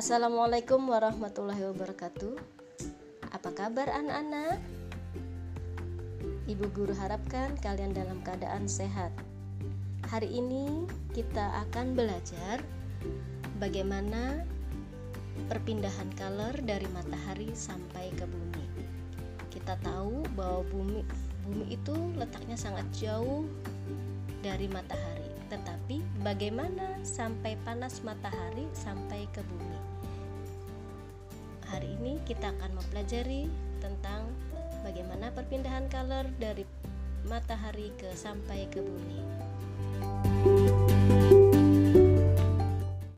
Assalamualaikum warahmatullahi wabarakatuh. Apa kabar anak-anak? Ibu guru harapkan kalian dalam keadaan sehat. Hari ini kita akan belajar bagaimana perpindahan color dari matahari sampai ke bumi. Kita tahu bahwa bumi bumi itu letaknya sangat jauh dari matahari. Tetapi bagaimana sampai panas matahari sampai ke bumi? Hari ini kita akan mempelajari tentang bagaimana perpindahan color dari matahari ke sampai ke bumi.